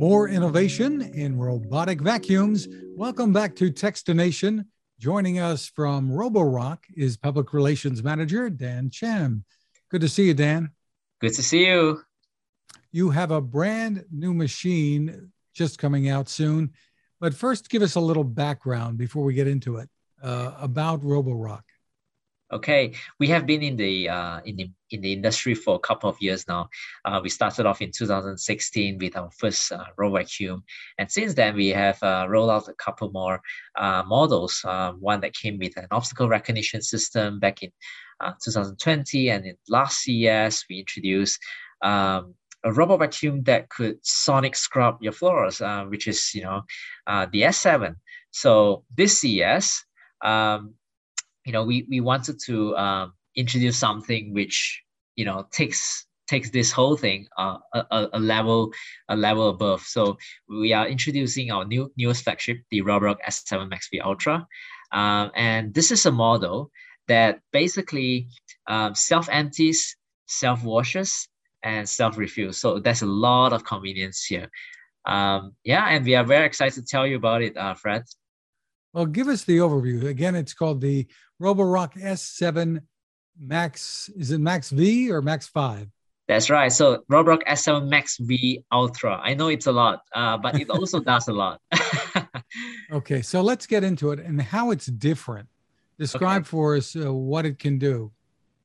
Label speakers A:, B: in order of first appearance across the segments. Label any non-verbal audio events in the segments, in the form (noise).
A: More innovation in robotic vacuums. Welcome back to Techstination. Joining us from Roborock is Public Relations Manager Dan Cham. Good to see you, Dan.
B: Good to see you.
A: You have a brand new machine just coming out soon. But first, give us a little background before we get into it uh, about Roborock.
B: Okay, we have been in the uh, in the in the industry for a couple of years now. Uh, we started off in 2016 with our first uh, vacuum, and since then we have uh, rolled out a couple more uh, models. Uh, one that came with an obstacle recognition system back in uh, 2020, and in last CES we introduced um, a robot vacuum that could sonic scrub your floors, uh, which is you know uh, the S7. So this CES, um, you know, we we wanted to um, introduce something which you know takes takes this whole thing uh, a, a level a level above. So we are introducing our new newest flagship, the Roborock S7 Max V Ultra, um, and this is a model that basically um, self empties, self washes, and self refill. So there's a lot of convenience here. Um, yeah, and we are very excited to tell you about it, uh, Fred.
A: Well, give us the overview. Again, it's called the Roborock S7 Max. Is it Max V or Max 5?
B: That's right. So Roborock S7 Max V Ultra. I know it's a lot, uh, but it also (laughs) does a lot. (laughs)
A: okay, so let's get into it and how it's different. Describe okay. for us uh, what it can do.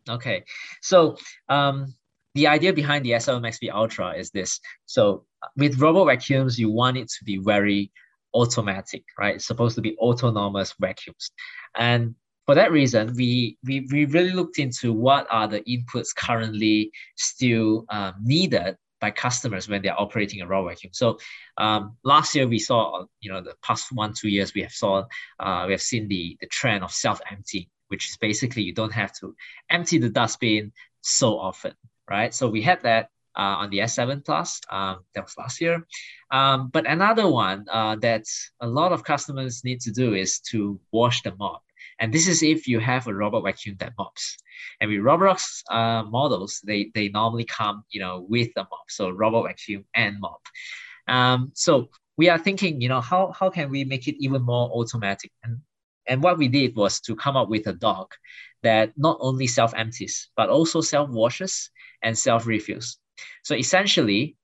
B: Okay, so um, the idea behind the S7 Max V Ultra is this. So with robot vacuums, you want it to be very automatic, right? It's supposed to be autonomous vacuums. And for that reason, we, we, we really looked into what are the inputs currently still um, needed by customers when they're operating a raw vacuum. So um, last year we saw, you know, the past one two years we have saw uh, we have seen the the trend of self empty, which is basically you don't have to empty the dustbin so often, right? So we had that uh, on the S7 Plus. Um, that was last year. Um, but another one uh, that a lot of customers need to do is to wash the mop. And this is if you have a robot vacuum that mops. And with Roborock's uh, models, they, they normally come you know, with a mop, so robot vacuum and mop. Um, so we are thinking, you know, how, how can we make it even more automatic? And, and what we did was to come up with a dock that not only self-empties, but also self-washes and self-refills. So essentially,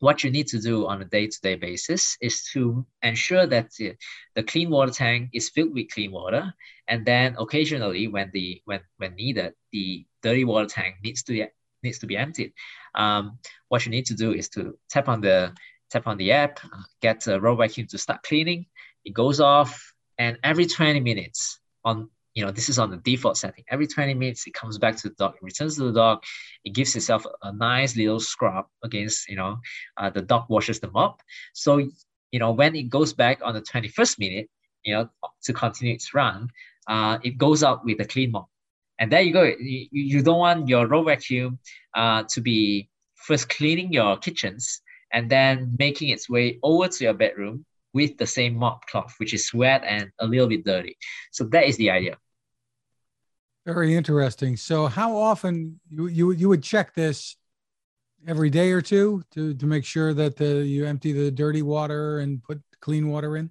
B: what you need to do on a day-to-day basis is to ensure that the, the, clean water tank is filled with clean water. And then occasionally when the when when needed the dirty water tank needs to be needs to be emptied. Um, what you need to do is to tap on the tap on the app get a robot vacuum to start cleaning. It goes off and every 20 minutes on you know, this is on the default setting. Every 20 minutes, it comes back to the dog, returns to the dog. It gives itself a nice little scrub against, you know, uh, the dog washes the mop. So, you know, when it goes back on the 21st minute, you know, to continue its run, uh, it goes out with a clean mop. And there you go. You, you don't want your roll vacuum uh, to be first cleaning your kitchens and then making its way over to your bedroom with the same mop cloth, which is wet and a little bit dirty. So that is the idea.
A: Very interesting. So, how often you you you would check this every day or two to to make sure that the you empty the dirty water and put clean water in?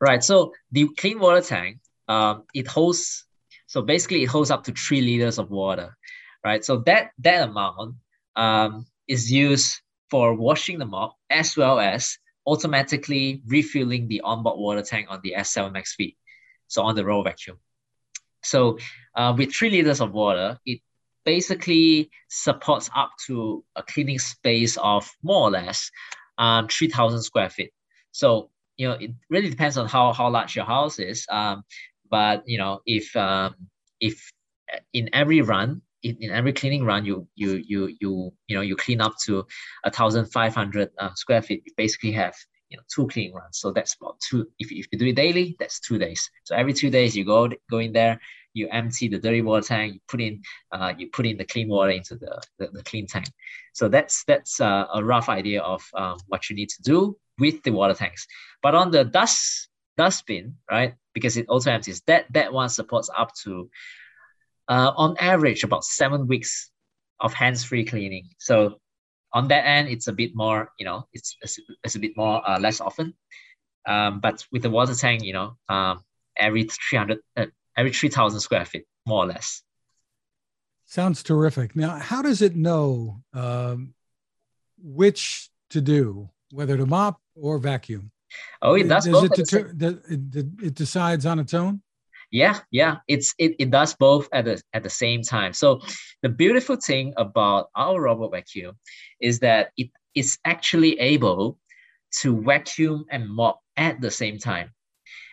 B: Right. So the clean water tank, um, it holds. So basically, it holds up to three liters of water, right? So that that amount um, is used for washing the mop as well as automatically refilling the onboard water tank on the S7 Max V, so on the roll vacuum. So uh, with three liters of water, it basically supports up to a cleaning space of more or less um, 3,000 square feet. So, you know, it really depends on how, how large your house is. Um, but, you know, if, um, if in every run, in, in every cleaning run, you, you, you, you, you know, you clean up to a 1,500 uh, square feet, you basically have you know two cleaning runs. So that's about two. If, if you do it daily, that's two days. So every two days you go go in there, you empty the dirty water tank, you put in uh, you put in the clean water into the, the, the clean tank. So that's that's uh, a rough idea of um, what you need to do with the water tanks. But on the dust dustbin, right? Because it also empties. That that one supports up to uh, on average about seven weeks of hands-free cleaning. So on that end, it's a bit more, you know, it's, it's, it's a bit more uh, less often. Um, but with the water tank, you know, um, every 300, uh, every 3,000 square feet, more or less.
A: Sounds terrific. Now, how does it know um, which to do, whether to mop or vacuum?
B: Oh, it does.
A: Does it, deter- it, it decides on its own?
B: Yeah, yeah, it's it, it does both at the at the same time. So the beautiful thing about our robot vacuum is that it is actually able to vacuum and mop at the same time.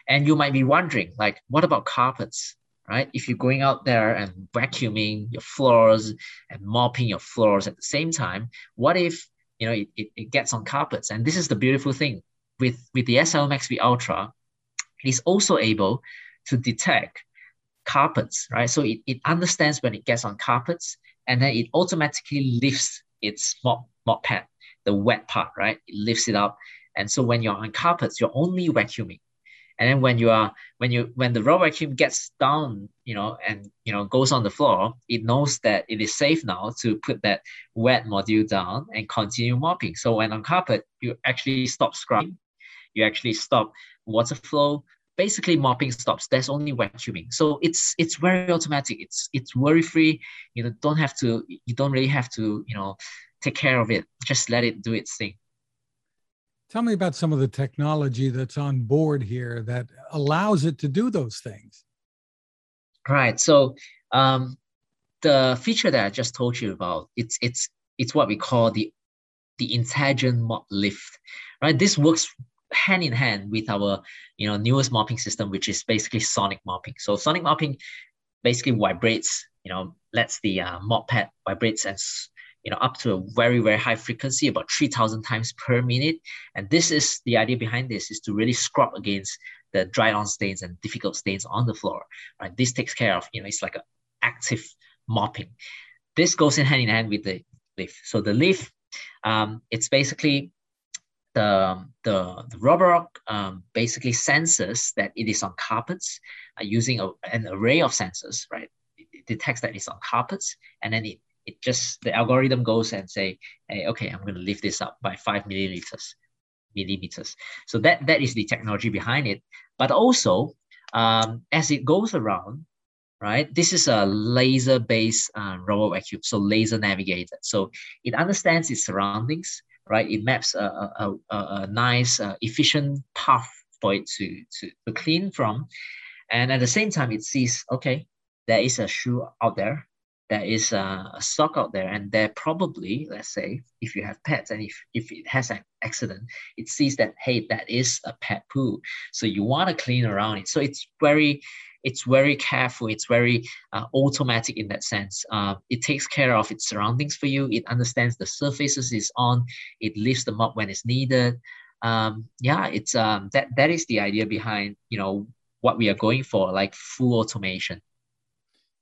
B: And you might be wondering, like, what about carpets? Right? If you're going out there and vacuuming your floors and mopping your floors at the same time, what if you know it, it, it gets on carpets? And this is the beautiful thing with, with the S7 MaxV Ultra, it is also able to detect carpets, right? So it, it understands when it gets on carpets and then it automatically lifts its mop, mop pad, the wet part, right? It lifts it up. And so when you're on carpets, you're only vacuuming. And then when you are when you when the raw vacuum gets down, you know, and you know goes on the floor, it knows that it is safe now to put that wet module down and continue mopping. So when on carpet, you actually stop scrubbing, you actually stop water flow, basically mopping stops. There's only vacuuming. So it's it's very automatic. It's it's worry free. You know, don't have to you don't really have to, you know, take care of it. Just let it do its thing.
A: Tell me about some of the technology that's on board here that allows it to do those things.
B: Right. So um, the feature that I just told you about, it's it's it's what we call the the intelligent mop lift. Right. This works hand in hand with our you know newest mopping system, which is basically sonic mopping. So sonic mopping basically vibrates, you know, lets the uh, mop pad vibrates and you know up to a very very high frequency, about three thousand times per minute. And this is the idea behind this is to really scrub against the dried on stains and difficult stains on the floor. Right, this takes care of you know it's like an active mopping. This goes in hand in hand with the leaf. So the leaf, um, it's basically the, the, the um, basically senses that it is on carpets uh, using a, an array of sensors, right? It, it, detects that it's on carpets, and then it, it just, the algorithm goes and say, hey, okay, I'm to lift this up by five milliliters, millimeters. So that, that is the technology behind it. But also, um, as it goes around, right? This is a laser-based uh, robot vacuum, so laser navigated. So it understands its surroundings, right? It maps a, a, a, a nice, uh, efficient path for it to, to, to clean from. And at the same time, it sees, okay, there is a shoe out there, there is a, a sock out there, and there probably, let's say, if you have pets and if, if it has an accident, it sees that, hey, that is a pet poo. So you want to clean around it. So it's very it's very careful. It's very uh, automatic in that sense. Uh, it takes care of its surroundings for you. It understands the surfaces it's on. It lifts them up when it's needed. Um, yeah, it's um, that that is the idea behind you know what we are going for, like full automation.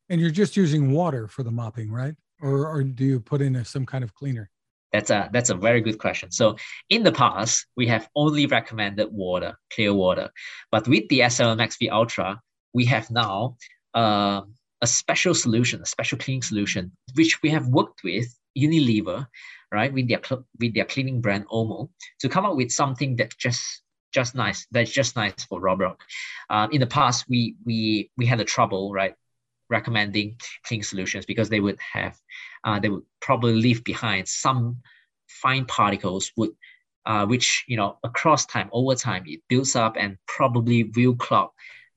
A: And you're just using water for the mopping, right? Or, or do you put in a, some kind of cleaner?
B: That's a that's a very good question. So in the past, we have only recommended water, clear water, but with the S7 MaxV Ultra, we have now uh, a special solution, a special cleaning solution, which we have worked with Unilever, right, with their with their cleaning brand Omo, to come up with something that just just nice. That's just nice for Roborock. Uh, in the past, we we we had a trouble, right, recommending cleaning solutions because they would have, uh, they would probably leave behind some fine particles would uh, which you know across time over time it builds up and probably will clog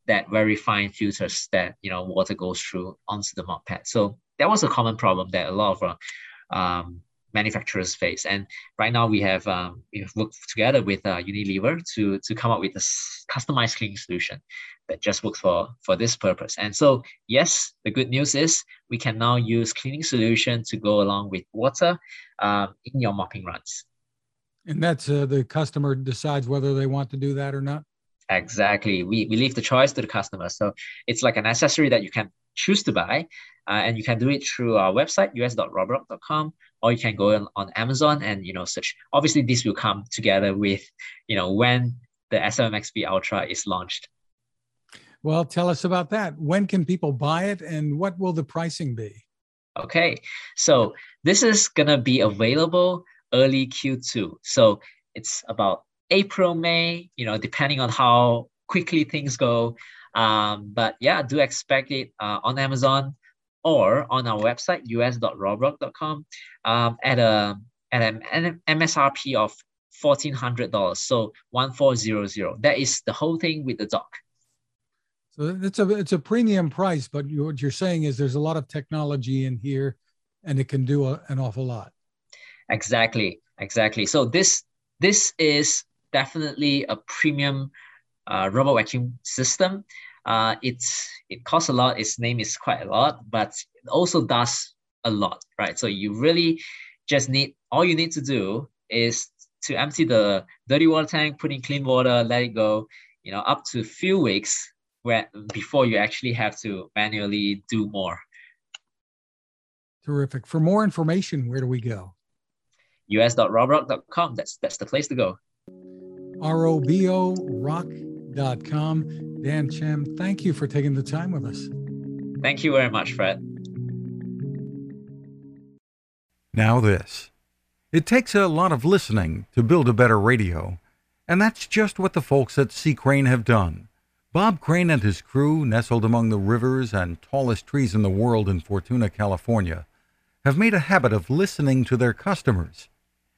B: that very fine filters that you know water goes through onto the mop pad. So that was a common problem that a lot of uh, um, manufacturers face. And right now we have um, we've worked together with uh, Unilever to to come up with a customized cleaning solution that just works for for this purpose. And so yes, the good news is we can now use cleaning solution to go along with water um, in your mopping runs.
A: And that's uh, the customer decides whether they want to do that or not.
B: Exactly. We, we leave the choice to the customer. So it's like an accessory that you can choose to buy. Uh, and you can do it through our website, us.roborock.com, or you can go on, on Amazon and, you know, search. Obviously, this will come together with, you know, when the S7 MaxV Ultra is launched.
A: Well, tell us about that. When can people buy it and what will the pricing be?
B: Okay, so this is gonna be available early Q2. So it's about April, May, you know, depending on how quickly things go. Um, but yeah, do expect it uh, on Amazon or on our website, us.roborock.com um, at a at an MSRP of $1,400. So 1400. That is the whole thing with the dock.
A: So it's a it's a premium price, but what you're saying is there's a lot of technology in here, and it can do a, an awful lot.
B: Exactly, exactly. So this this is definitely a premium uh, robot vacuum system. Uh, it's it costs a lot. Its name is quite a lot, but it also does a lot, right? So you really just need all you need to do is to empty the dirty water tank, put in clean water, let it go. You know, up to a few weeks where before you actually have to manually do more.
A: Terrific. For more information, where do we go?
B: us.roborock.com. That's that's the place to go.
A: R-O-B-O rock.com. Dan Chem, thank you for taking the time with us.
B: Thank you very much, Fred.
C: Now this. It takes a lot of listening to build a better radio, and that's just what the folks at C. Crane have done. Bob Crane and his crew, nestled among the rivers and tallest trees in the world in Fortuna, California, have made a habit of listening to their customers.